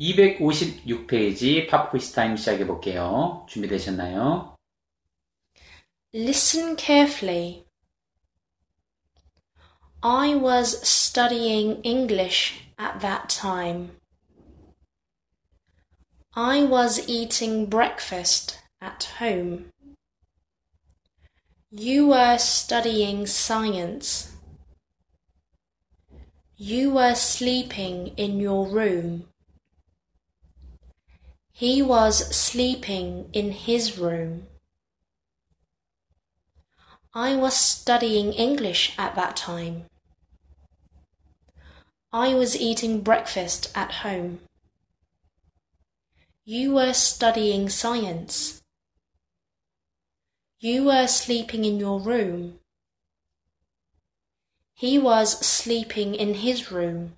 256페이지 팝 퀴즈 타임 시작해 볼게요. 준비되셨나요? Listen carefully. I was studying English at that time. I was eating breakfast at home. You were studying science. You were sleeping in your room. He was sleeping in his room. I was studying English at that time. I was eating breakfast at home. You were studying science. You were sleeping in your room. He was sleeping in his room.